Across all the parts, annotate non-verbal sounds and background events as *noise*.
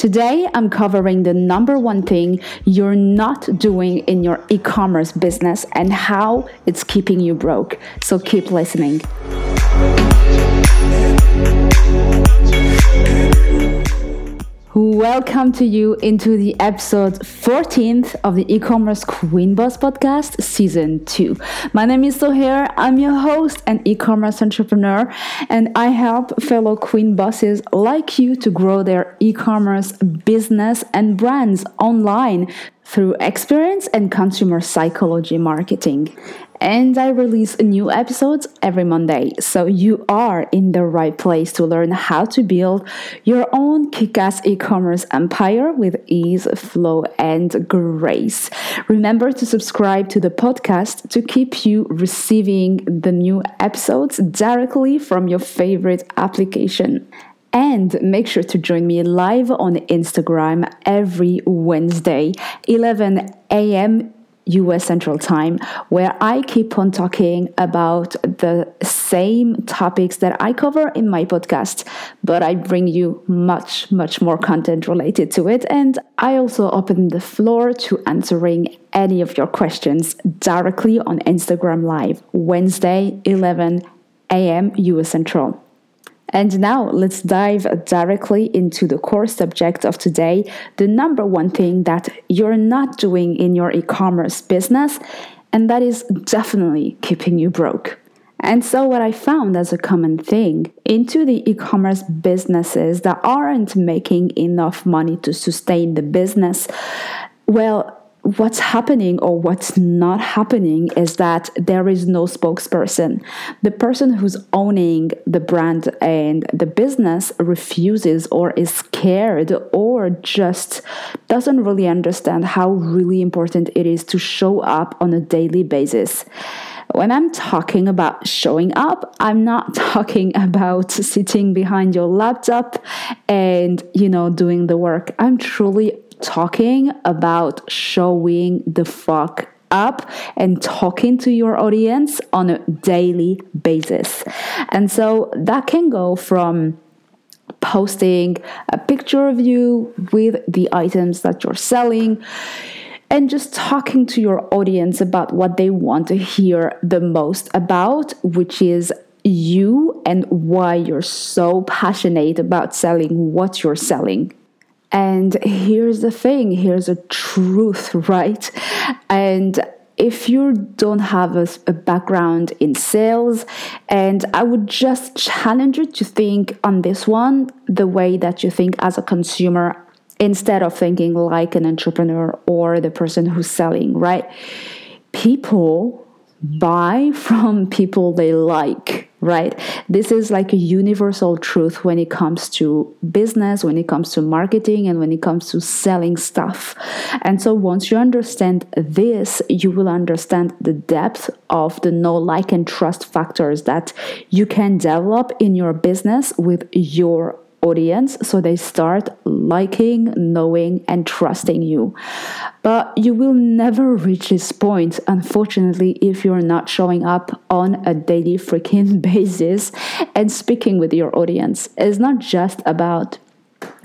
Today, I'm covering the number one thing you're not doing in your e commerce business and how it's keeping you broke. So keep listening. Welcome to you into the episode 14th of the e-commerce Queen Boss podcast, season 2. My name is Sohair. I'm your host and e-commerce entrepreneur, and I help fellow queen bosses like you to grow their e-commerce business and brands online through experience and consumer psychology marketing and I release new episodes every Monday. So you are in the right place to learn how to build your own kick ass e commerce empire with ease, flow, and grace. Remember to subscribe to the podcast to keep you receiving the new episodes directly from your favorite application. And make sure to join me live on Instagram every Wednesday, 11 a.m. US Central Time, where I keep on talking about the same topics that I cover in my podcast, but I bring you much, much more content related to it. And I also open the floor to answering any of your questions directly on Instagram Live, Wednesday, 11 a.m. US Central. And now let's dive directly into the core subject of today the number one thing that you're not doing in your e commerce business, and that is definitely keeping you broke. And so, what I found as a common thing into the e commerce businesses that aren't making enough money to sustain the business, well, what's happening or what's not happening is that there is no spokesperson. The person who's owning the brand and the business refuses or is scared or just doesn't really understand how really important it is to show up on a daily basis. When I'm talking about showing up, I'm not *laughs* talking about sitting behind your laptop and, you know, doing the work. I'm truly talking about showing the fuck up and talking to your audience on a daily basis. And so that can go from posting a picture of you with the items that you're selling and just talking to your audience about what they want to hear the most about, which is you and why you're so passionate about selling what you're selling. And here's the thing here's a truth, right? And if you don't have a, a, background in sales, and I would just challenge you to think on this one the way that you think as a consumer instead of thinking like an entrepreneur or the person who's selling, right? People buy from people they like right? This is like a universal truth when it comes to business, when it comes to marketing, and when it comes to selling stuff. And so once you understand this, you will understand the depth of the know, like, and trust factors that you can develop in your business with your audience so they start liking, knowing, and trusting you. But you will never reach this point, unfortunately, if you're not showing up on a daily freaking *laughs* basis and speaking with your audience. It's not just about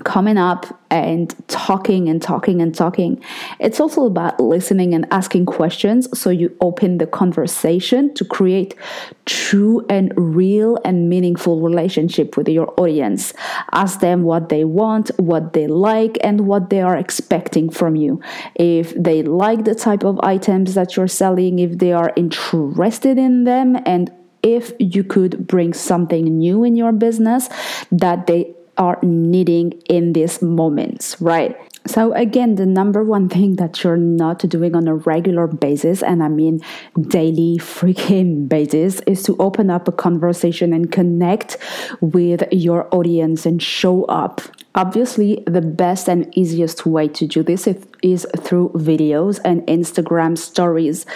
coming up and talking and talking and talking. It's also about listening and asking questions so you open the conversation to create true and real and meaningful relationship with your audience. Ask them what they want, what they like and what they are expecting from you. If they like the type of items that you're selling, if they are interested in them and if you could bring something new in your business that they are needing in these moments, right? So, again, the number one thing that you're not doing on a regular basis, and I mean daily freaking *laughs* basis, is to open up a conversation and connect with your audience and show up. Obviously, the best and easiest way to do this is through videos and Instagram stories.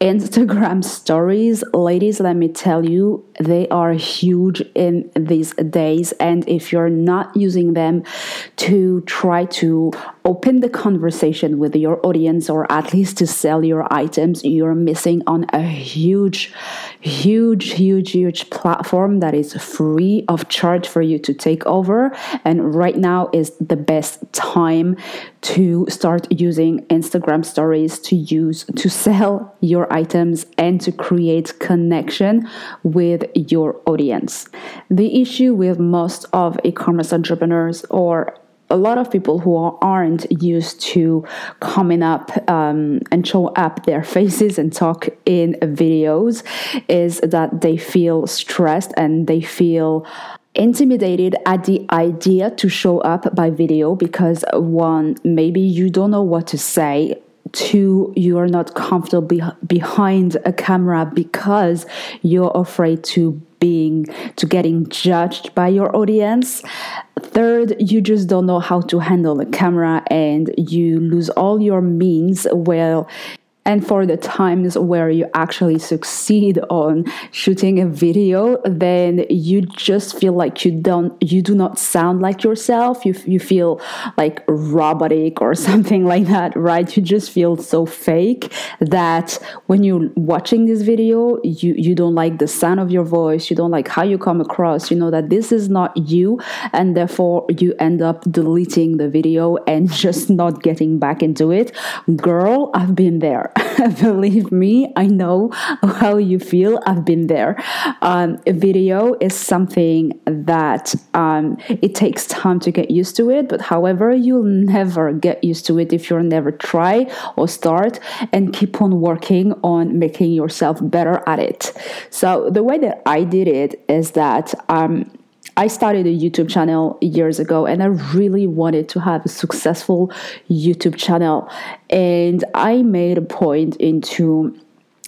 Instagram stories, ladies, let me tell you, they are huge in these days. And if you're not using them to try to open the conversation with your audience or at least to sell your items, you're missing on a huge, huge, huge, huge platform that is free of charge for you to take over. And right now is the best time to start using Instagram stories to use to sell your items and to create connection with your audience. The issue with most of e-commerce entrepreneurs or a lot of people who aren't used to coming up um, and show up their faces and talk in videos is that they feel stressed and they feel intimidated at the idea to show up by video because one maybe you don't know what to say. Two you are not comfortable behind a camera because you're afraid to being to getting judged by your audience. Third you just don't know how to handle the camera and you lose all your means. Well and for the times where you actually succeed on shooting a video then you just feel like you don't you do not sound like yourself. You, you feel like robotic or *laughs* something like that right? You just feel so fake that when you're watching this video you you don't like the sound of your voice. You don't like how you come across. You know that this is not you and therefore you end up deleting the video and *laughs* just not getting back into it. Girl i've been there *laughs* Believe me, I know how you feel. I've been there. Um, video is something that um, it takes time to get used to it, but however, you'll never get used to it if you never try or start and keep on working on making yourself better at it. So, the way that I did it is that um, I started a YouTube channel years ago and I really wanted to have a successful YouTube channel. And I made a point into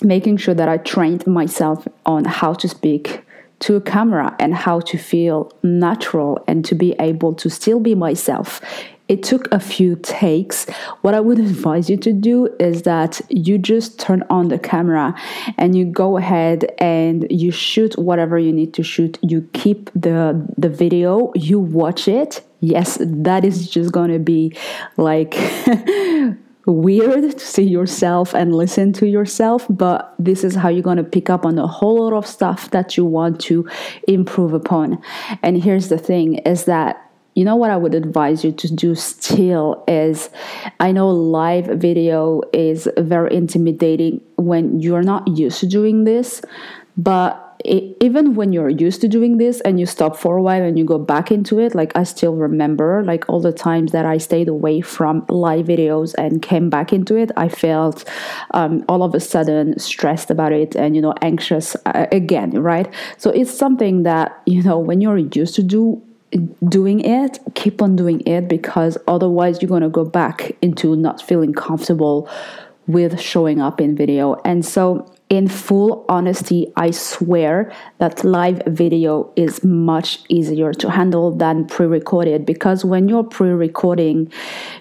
making sure that I trained myself on how to speak to a camera and how to feel natural and to be able to still be myself it took a few takes. What I would advise you to do is that you just turn on the camera and you go ahead and you shoot whatever you need to shoot. You keep the the video, you watch it. Yes, that is just going to be like *laughs* weird to see yourself and listen to yourself, but this is how you're going to pick up on a whole lot of stuff that you want to improve upon. And here's the thing is that you know what I would advise you to do still is I know live video is very intimidating when you're not used to doing this, but it, even when you're used to doing this and you stop for a while and you go back into it, like I still remember, like all the times that I stayed away from live videos and came back into it, I felt um, all of a sudden stressed about it and, you know, anxious uh, again, right? So it's something that, you know, when you're used to do doing it, keep on doing it because otherwise you're going to go back into not feeling comfortable with showing up in video. And so, in full honesty, I swear that live video is much easier to handle than pre-recorded because when you're pre-recording,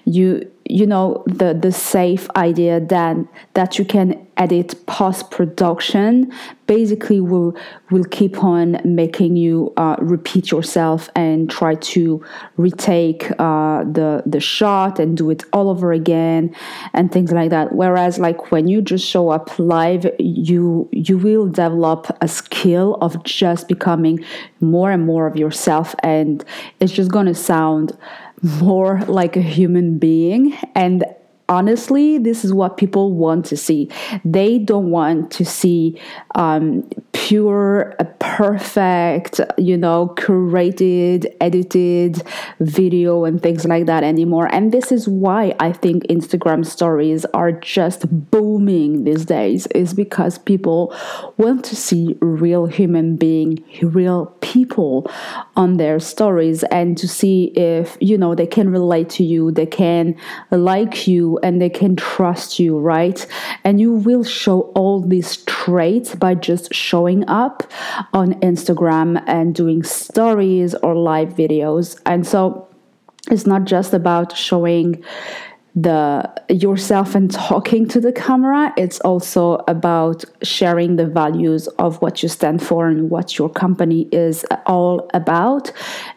you you know the the safe idea then that you can edit post production basically will will keep on making you uh, repeat yourself and try to retake uh, the the shot and do it all over again and things like that. Whereas like when you just show up live you you will develop a skill of just becoming more and more of yourself and it's just going to sound more like a human being and honestly, this is what people want to see. They don't want to see um, pure, uh, perfect, you know, curated, edited video and things like that anymore. And this is why I think Instagram stories are just booming these days, is because people want to see real human being, real people on their stories and to see if, you know, they can relate to you, they can like you and they can trust you, right? And you will show all these traits by just showing up on Instagram and doing stories or live videos. And so it's not just about showing the yourself and *laughs* talking to the camera it's also about sharing the values of what you stand for and what your company is all about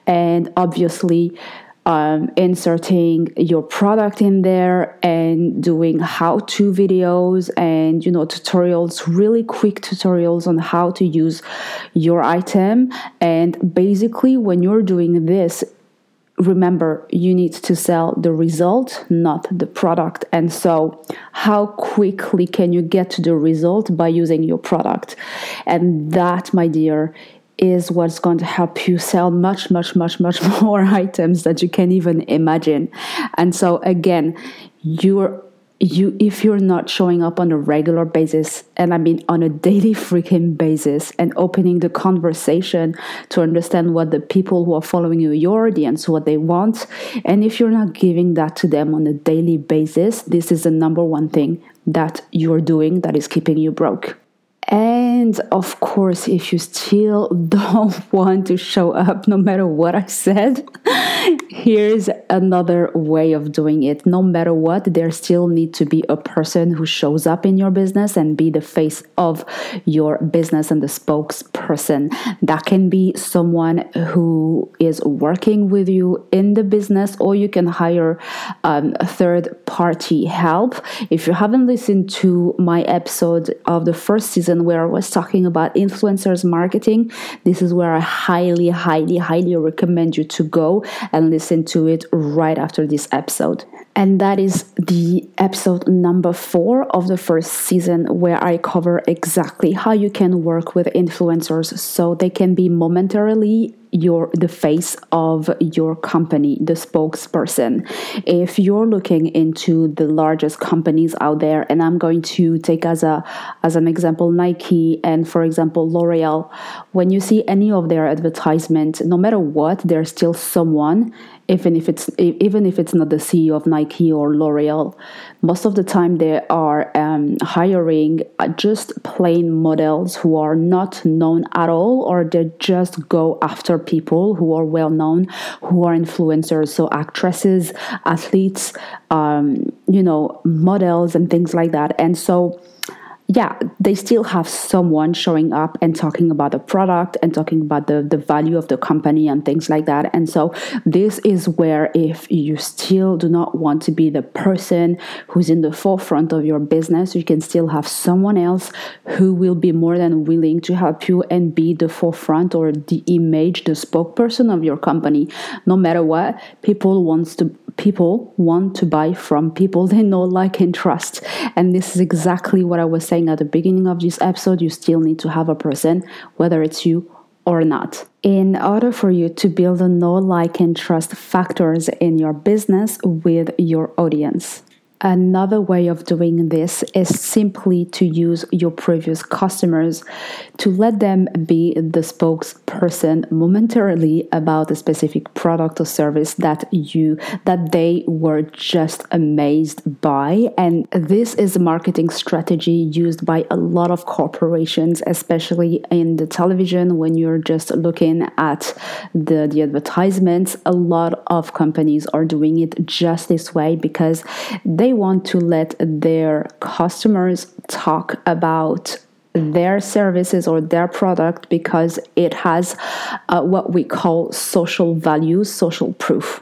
and obviously um, inserting your product in there and doing how to videos and you know tutorials really quick tutorials on how to use your item. And basically when you're doing this remember you need to sell the result not the product. And so how quickly can you get to the result by using your product? And that my dear is what's going to help you sell much much much much *laughs* more items that you can even imagine. And so again you're you if you're not showing up on a regular basis and i mean on a daily *laughs* freaking basis and opening the conversation to understand what the people who are following you your audience what they want and if you're not giving that to them on a daily basis this is the number one thing that you're doing that is keeping you broke and of course, if you still *laughs* don't want to show up no matter what I said, *laughs* here's another way of doing it. No matter what, there still need to be a person who shows up in your business and be the face of your business and the spokesperson. That can be someone who is working with you in the business, or you can hire um, third party help. If you haven't listened to my episode of the first season where I was talking about influencers marketing, this is where I highly, highly, highly recommend you to go and listen to it right after this episode. And that is the episode number four of the first season, where I cover exactly how you can work with influencers so they can be momentarily your the face of your company the spokesperson. If you're looking into the largest companies out there and i'm going to take as a as an example nike and for example l'oreal when you see any of their advertisement no matter what there's still someone even if it's even if it's not the CEO of Nike or L'Oreal, most of the time they are um, hiring uh, just plain models who are not known at all, or they just go after people who are well known, who are influencers, so actresses, athletes, um, you know, models and things like that, and so yeah, they still have someone showing up and talking about the product and talking about the, the value of the company and things like that. And so, this is where, if you still do not want to be the person who's in the forefront of your business, you can still have someone else who will be more than willing to help you and be the forefront or the image, the spokesperson of your company. No matter what, people wants to people want to buy from people *laughs* they know, like, and trust. And this is exactly what I was saying at the beginning of this episode. You still need to have a person, whether it's you or not. In order for you to build a know, like, and trust factors in your business with your audience. Another way of doing this is simply to use your previous customers to let them be the spokesperson momentarily about a specific product or service that you that they were just amazed by. And this is a marketing strategy used by a lot of corporations especially in the television when you're just looking at the the advertisements. A lot of companies are doing it just this way because they want to let their customers talk about their services or their product because it has uh, what we call social values, social proof.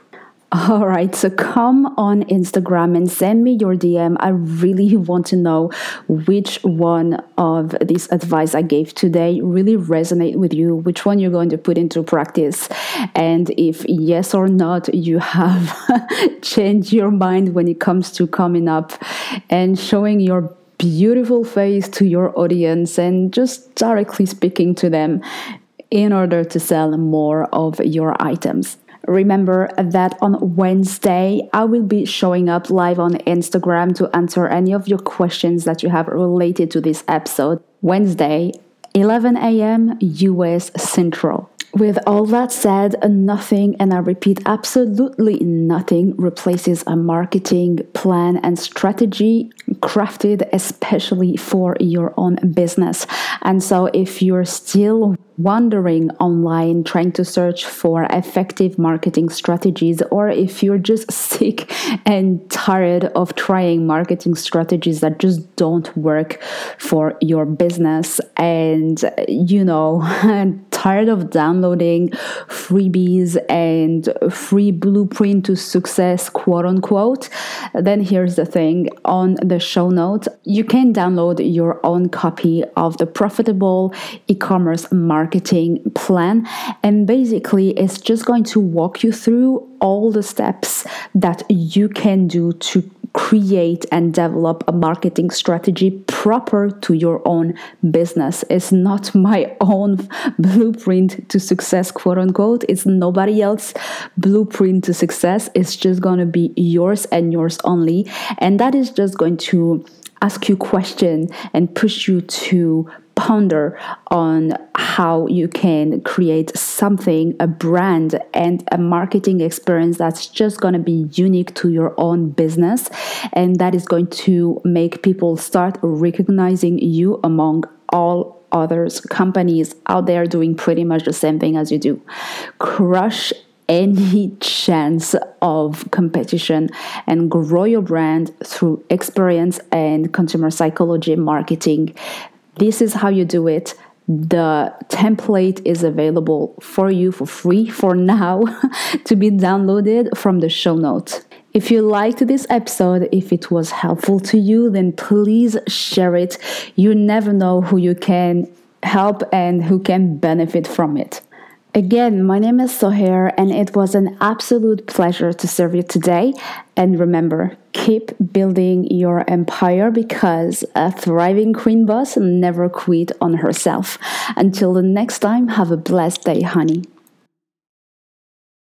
All right, so come on Instagram and send me your DM. I really *laughs* want to know which one of this advice I gave today really resonate with you, which one you're going to put into practice. And if yes or not, you have *laughs* changed your mind when it comes to coming up and showing your beautiful face to your audience and just directly speaking to them in order to sell more of your items. Remember that on Wednesday, I will be showing up live on Instagram to answer any of your questions that you have related to this episode. Wednesday, 11 a.m. US Central. With all that said, nothing, and I repeat, absolutely nothing replaces a marketing plan and strategy crafted especially for your own business. And so, if you're still wandering online trying to search for effective marketing strategies, or if you're just *laughs* sick and tired of trying marketing strategies that just don't work for your business, and you know, *laughs* tired of downloading freebies and free blueprint to success, quote unquote, then here's the thing on the show notes, you can download your own copy of the profitable e commerce marketing plan. And basically, it's just going to walk you through all the steps that you can do to create and develop a marketing strategy proper to your own business. It's not my *laughs* own blueprint to success, quote unquote. It's nobody else blueprint to success. It's just going to be yours and yours only. And that is just going to ask you question and push you to ponder on how you can create something, a brand, and a marketing experience that's just going to be unique to your own business. And that is going to make people start recognizing you among all others companies out there doing pretty much the same thing as you do. Crush any *laughs* chance of competition and grow your brand through experience and consumer psychology marketing. This is how you do it. The template is available for you for free for now *laughs* to be downloaded from the show notes. If you liked this episode, if it was helpful to you, then please share it. You never know who you can help and who can benefit from it. Again, my name is Soher, and it was an absolute pleasure to serve you today. And remember, keep building your empire because a thriving queen boss never quit on herself. Until the next time, have a blessed day, honey.